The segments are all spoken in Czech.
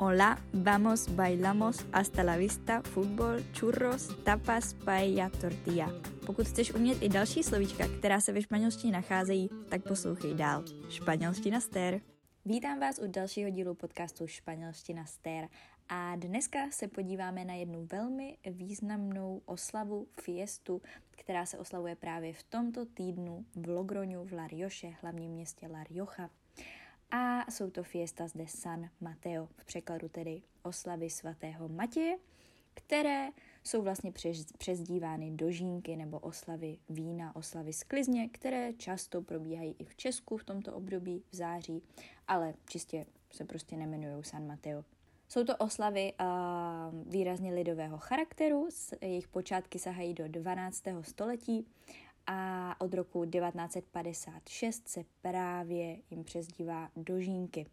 Hola, vamos, bailamos, hasta la vista, fútbol, churros, tapas, paella, tortilla. Pokud chceš umět i další slovíčka, která se ve španělštině nacházejí, tak poslouchej dál. Španělština stér. Vítám vás u dalšího dílu podcastu Španělština stér a dneska se podíváme na jednu velmi významnou oslavu, fiestu, která se oslavuje právě v tomto týdnu v Logroňu v La Rioche, hlavním městě La Rioja a jsou to Fiestas de San Mateo, v překladu tedy oslavy svatého Matěje, které jsou vlastně přezdívány dožínky nebo oslavy vína, oslavy sklizně, které často probíhají i v Česku v tomto období v září, ale čistě se prostě nemenují San Mateo. Jsou to oslavy uh, výrazně lidového charakteru, jejich počátky sahají do 12. století a od roku 1956 se právě jim přezdívá dožínky.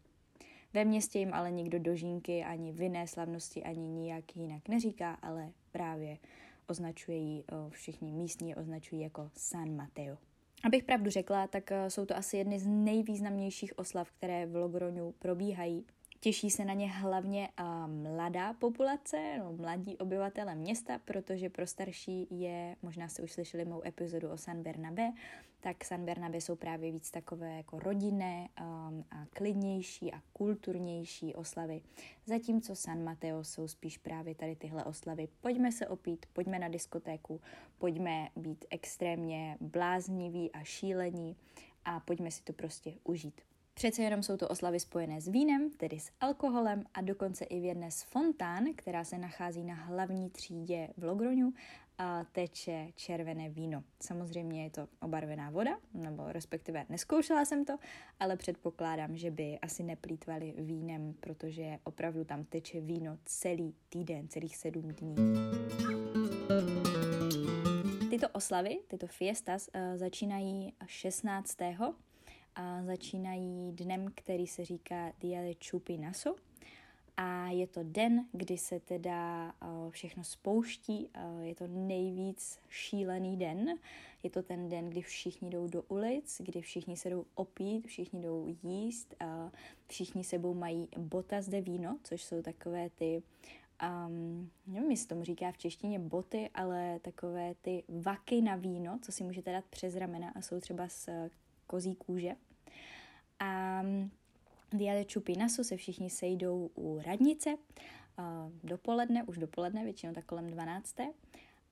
Ve městě jim ale nikdo dožínky ani vinné slavnosti ani nijak jinak neříká, ale právě označuje ji, všichni místní označují jako San Mateo. Abych pravdu řekla, tak jsou to asi jedny z nejvýznamnějších oslav, které v Logroňu probíhají Těší se na ně hlavně mladá populace, no, mladí obyvatele města, protože pro starší je, možná jste už slyšeli mou epizodu o San Bernabé, tak San Bernabé jsou právě víc takové jako rodinné um, a klidnější a kulturnější oslavy, zatímco San Mateo jsou spíš právě tady tyhle oslavy. Pojďme se opít, pojďme na diskotéku, pojďme být extrémně blázniví a šílení a pojďme si to prostě užít. Přece jenom jsou to oslavy spojené s vínem, tedy s alkoholem a dokonce i v jedné z fontán, která se nachází na hlavní třídě v Logroňu, a teče červené víno. Samozřejmě je to obarvená voda, nebo respektive neskoušela jsem to, ale předpokládám, že by asi neplýtvali vínem, protože opravdu tam teče víno celý týden, celých sedm dní. Tyto oslavy, tyto fiestas, uh, začínají 16 a začínají dnem, který se říká Dia de Chupinazo. A je to den, kdy se teda všechno spouští, je to nejvíc šílený den. Je to ten den, kdy všichni jdou do ulic, kdy všichni se jdou opít, všichni jdou jíst, všichni sebou mají botas de víno, což jsou takové ty um, nevím, jestli tomu říká v češtině boty, ale takové ty vaky na víno, co si můžete dát přes ramena a jsou třeba z kozí kůže. A Dia de Chupinasu se všichni sejdou u radnice dopoledne, už dopoledne, většinou tak kolem 12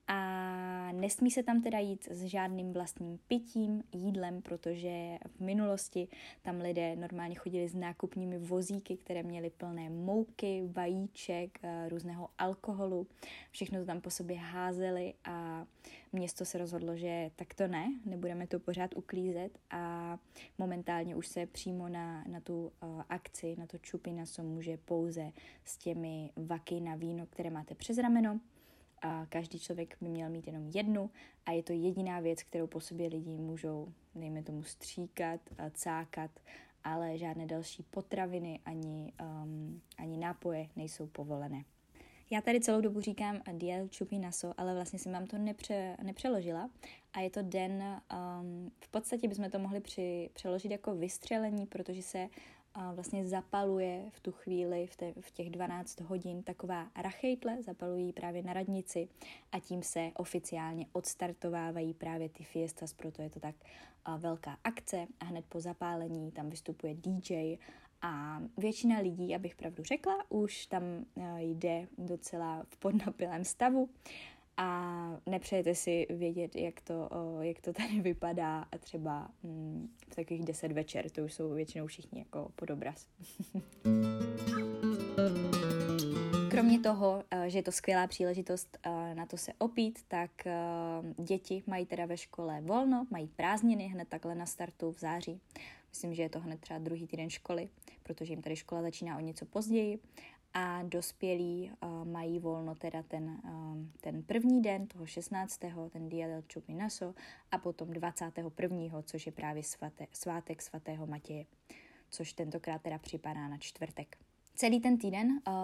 a nesmí se tam teda jít s žádným vlastním pitím, jídlem, protože v minulosti tam lidé normálně chodili s nákupními vozíky, které měly plné mouky, vajíček, eh, různého alkoholu. Všechno to tam po sobě házeli a město se rozhodlo, že tak to ne, nebudeme to pořád uklízet a momentálně už se přímo na, na tu uh, akci, na to čupina, co může pouze s těmi vaky na víno, které máte přes rameno, a každý člověk by měl mít jenom jednu a je to jediná věc, kterou po sobě lidi můžou, dejme tomu, stříkat, cákat, ale žádné další potraviny ani, um, ani nápoje nejsou povolené. Já tady celou dobu říkám Diel Chupinaso, ale vlastně jsem vám to nepře, nepřeložila a je to den, um, v podstatě bychom to mohli při, přeložit jako vystřelení, protože se vlastně zapaluje v tu chvíli, v, te, v těch 12 hodin, taková rachejtle, zapalují právě na radnici a tím se oficiálně odstartovávají právě ty fiestas, proto je to tak velká akce a hned po zapálení tam vystupuje DJ a většina lidí, abych pravdu řekla, už tam jde docela v podnapilém stavu a nepřejete si vědět, jak to, jak to tady vypadá a třeba mm, v takových deset večer, to už jsou většinou všichni jako pod obraz. Kromě toho, e, že je to skvělá příležitost e, na to se opít, tak e, děti mají teda ve škole volno, mají prázdniny hned takhle na startu v září. Myslím, že je to hned třeba druhý týden školy, protože jim tady škola začíná o něco později a dospělí uh, mají volno teda ten, uh, ten první den, toho 16. ten Dia del Chupinaso a potom 21. což je právě svaté, svátek svatého Matěje, což tentokrát teda připadá na čtvrtek. Celý ten týden uh,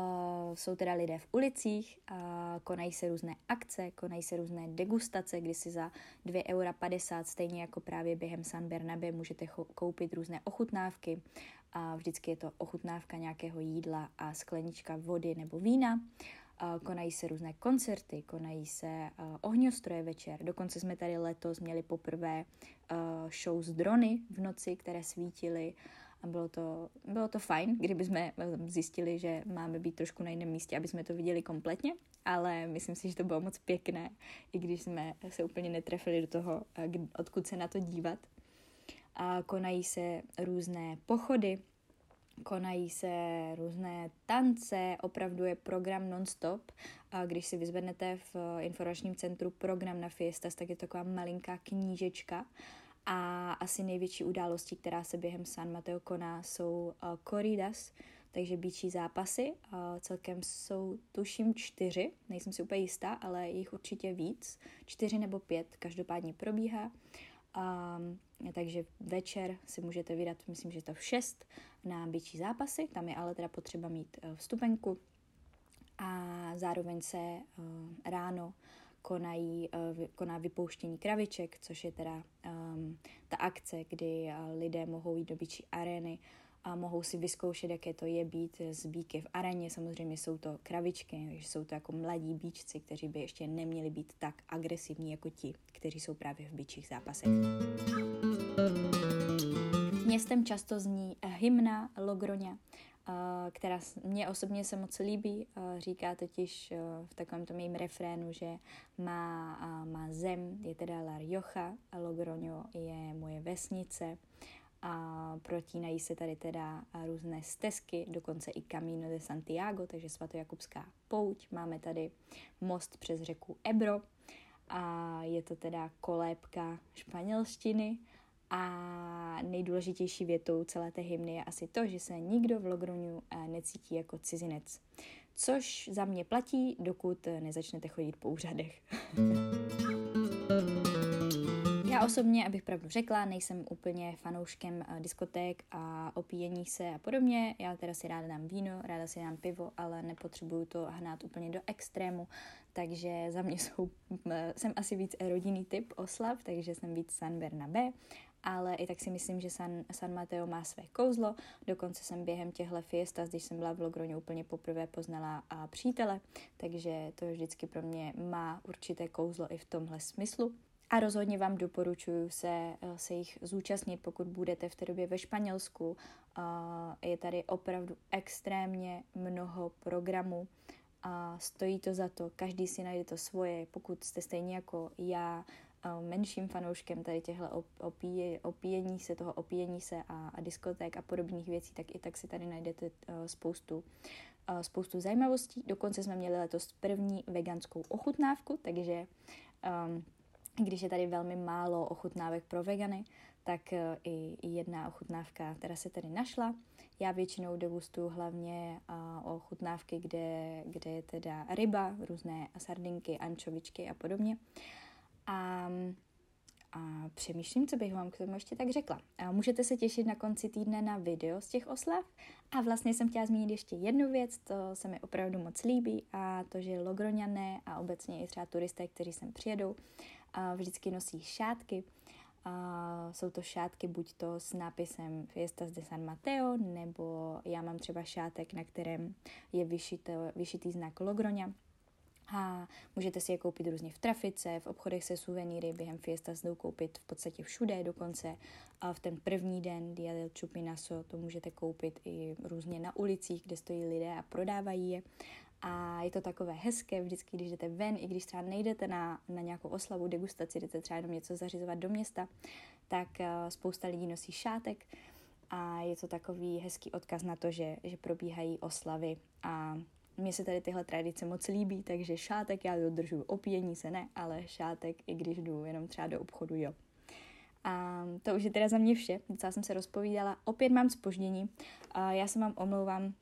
jsou teda lidé v ulicích, uh, konají se různé akce, konají se různé degustace, kdy si za 2,50 eura stejně jako právě během San Bernabe můžete koupit různé ochutnávky. A vždycky je to ochutnávka nějakého jídla a sklenička vody nebo vína. Konají se různé koncerty, konají se ohňostroje večer. Dokonce jsme tady letos měli poprvé show z drony v noci, které svítily a bylo to, bylo to fajn, kdyby jsme zjistili, že máme být trošku na jiném místě, aby jsme to viděli kompletně, ale myslím si, že to bylo moc pěkné, i když jsme se úplně netrefili do toho, odkud se na to dívat. A konají se různé pochody, konají se různé tance, opravdu je program non-stop. A když si vyzvednete v informačním centru program na Fiestas, tak je to taková malinká knížečka. A asi největší událostí, která se během San Mateo koná, jsou uh, corridas, takže býčí zápasy. Uh, celkem jsou, tuším, čtyři, nejsem si úplně jistá, ale jich určitě víc. Čtyři nebo pět, každopádně probíhá. Um, takže večer si můžete vydat, myslím, že to v 6 na byčí zápasy, tam je ale teda potřeba mít uh, vstupenku a zároveň se uh, ráno konají, uh, koná vypouštění kraviček, což je teda um, ta akce, kdy uh, lidé mohou jít do byčí arény a mohou si vyzkoušet, jaké to je být z bíky v areně. Samozřejmě jsou to kravičky, že jsou to jako mladí bíčci, kteří by ještě neměli být tak agresivní jako ti, kteří jsou právě v bíčích zápasech. Městem často zní hymna Logroňa, která mě osobně se moc líbí. Říká totiž v takovém tom jejím refrénu, že má, má zem, je teda La Rioja a Logroño je moje vesnice a protínají se tady teda různé stezky, dokonce i Camino de Santiago, takže svatojakubská pouť. Máme tady most přes řeku Ebro a je to teda kolébka španělštiny a nejdůležitější větou celé té hymny je asi to, že se nikdo v Logroňu eh, necítí jako cizinec. Což za mě platí, dokud nezačnete chodit po úřadech. Já osobně, abych pravdu řekla, nejsem úplně fanouškem eh, diskoték a opíjení se a podobně. Já teda si ráda dám víno, ráda si dám pivo, ale nepotřebuju to hnát úplně do extrému, takže za mě jsou, eh, jsem asi víc rodinný typ oslav, takže jsem víc San Bernabé ale i tak si myslím, že San, San Mateo má své kouzlo. Dokonce jsem během těchto fiesta, když jsem byla v Logroně úplně poprvé poznala a přítele, takže to vždycky pro mě má určité kouzlo i v tomhle smyslu. A rozhodně vám doporučuji se, eh, se jich zúčastnit, pokud budete v té době ve Španělsku. Je tady opravdu extrémně mnoho programů a stojí to za to, každý si najde to svoje, pokud jste stejně jako já menším fanouškem tady těchto opíje, opíjení se, toho opíjení se a, a diskoték a podobných věcí, tak i tak si tady najdete uh, spoustu, uh, spoustu zajímavostí. Dokonce jsme měli letos první veganskou ochutnávku, takže um, když je tady velmi málo ochutnávek pro vegany, tak uh, i, jedna ochutnávka teda se tady našla. Já většinou degustuju hlavně uh, ochutnávky, kde, kde je teda ryba, různé sardinky, ančovičky a podobně. Uh, a, a přemýšlím, co bych vám k tomu ještě tak řekla. A můžete se těšit na konci týdne na video z těch oslav. A vlastně jsem chtěla zmínit ještě jednu věc, to se mi opravdu moc líbí, a to, že Logroňané a obecně i třeba turisté, kteří sem přijedou, a vždycky nosí šátky. A jsou to šátky buď to s nápisem Fiestas de San Mateo, nebo já mám třeba šátek, na kterém je vyšitý, vyšitý znak Logroňa, a můžete si je koupit různě v trafice, v obchodech se suvenýry, během fiesta se koupit v podstatě všude dokonce. A v ten první den Dia del Chupinaso to můžete koupit i různě na ulicích, kde stojí lidé a prodávají je. A je to takové hezké vždycky, když jdete ven, i když třeba nejdete na, na nějakou oslavu, degustaci, jdete třeba jenom něco zařizovat do města, tak uh, spousta lidí nosí šátek a je to takový hezký odkaz na to, že, že probíhají oslavy a mně se tady tyhle tradice moc líbí, takže šátek já dodržuju, opíjení se ne, ale šátek, i když jdu jenom třeba do obchodu, jo. A to už je teda za mě vše, docela jsem se rozpovídala, opět mám spoždění, a já se vám omlouvám,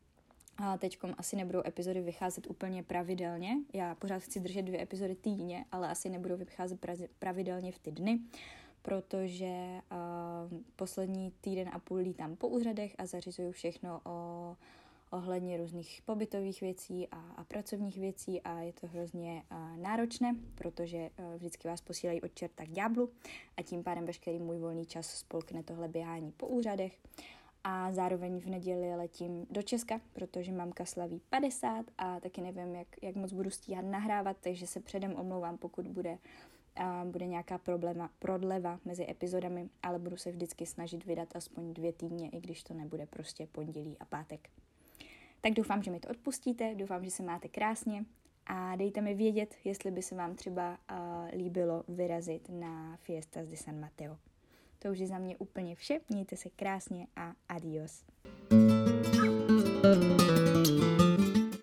a teďkom asi nebudou epizody vycházet úplně pravidelně. Já pořád chci držet dvě epizody týdně, ale asi nebudou vycházet pravidelně v ty dny, protože uh, poslední týden a půl lítám po úřadech a zařizuju všechno o ohledně různých pobytových věcí a, a pracovních věcí a je to hrozně uh, náročné, protože uh, vždycky vás posílají od čerta k ďáblu a tím pádem veškerý můj volný čas spolkne tohle běhání po úřadech a zároveň v neděli letím do Česka, protože mamka slaví 50 a taky nevím, jak, jak moc budu stíhat nahrávat, takže se předem omlouvám, pokud bude, a bude nějaká problema, prodleva mezi epizodami, ale budu se vždycky snažit vydat aspoň dvě týdně, i když to nebude prostě pondělí a pátek. Tak doufám, že mi to odpustíte, doufám, že se máte krásně a dejte mi vědět, jestli by se vám třeba uh, líbilo vyrazit na Fiestas de San Mateo. To už je za mě úplně vše. Mějte se krásně a adios. thank you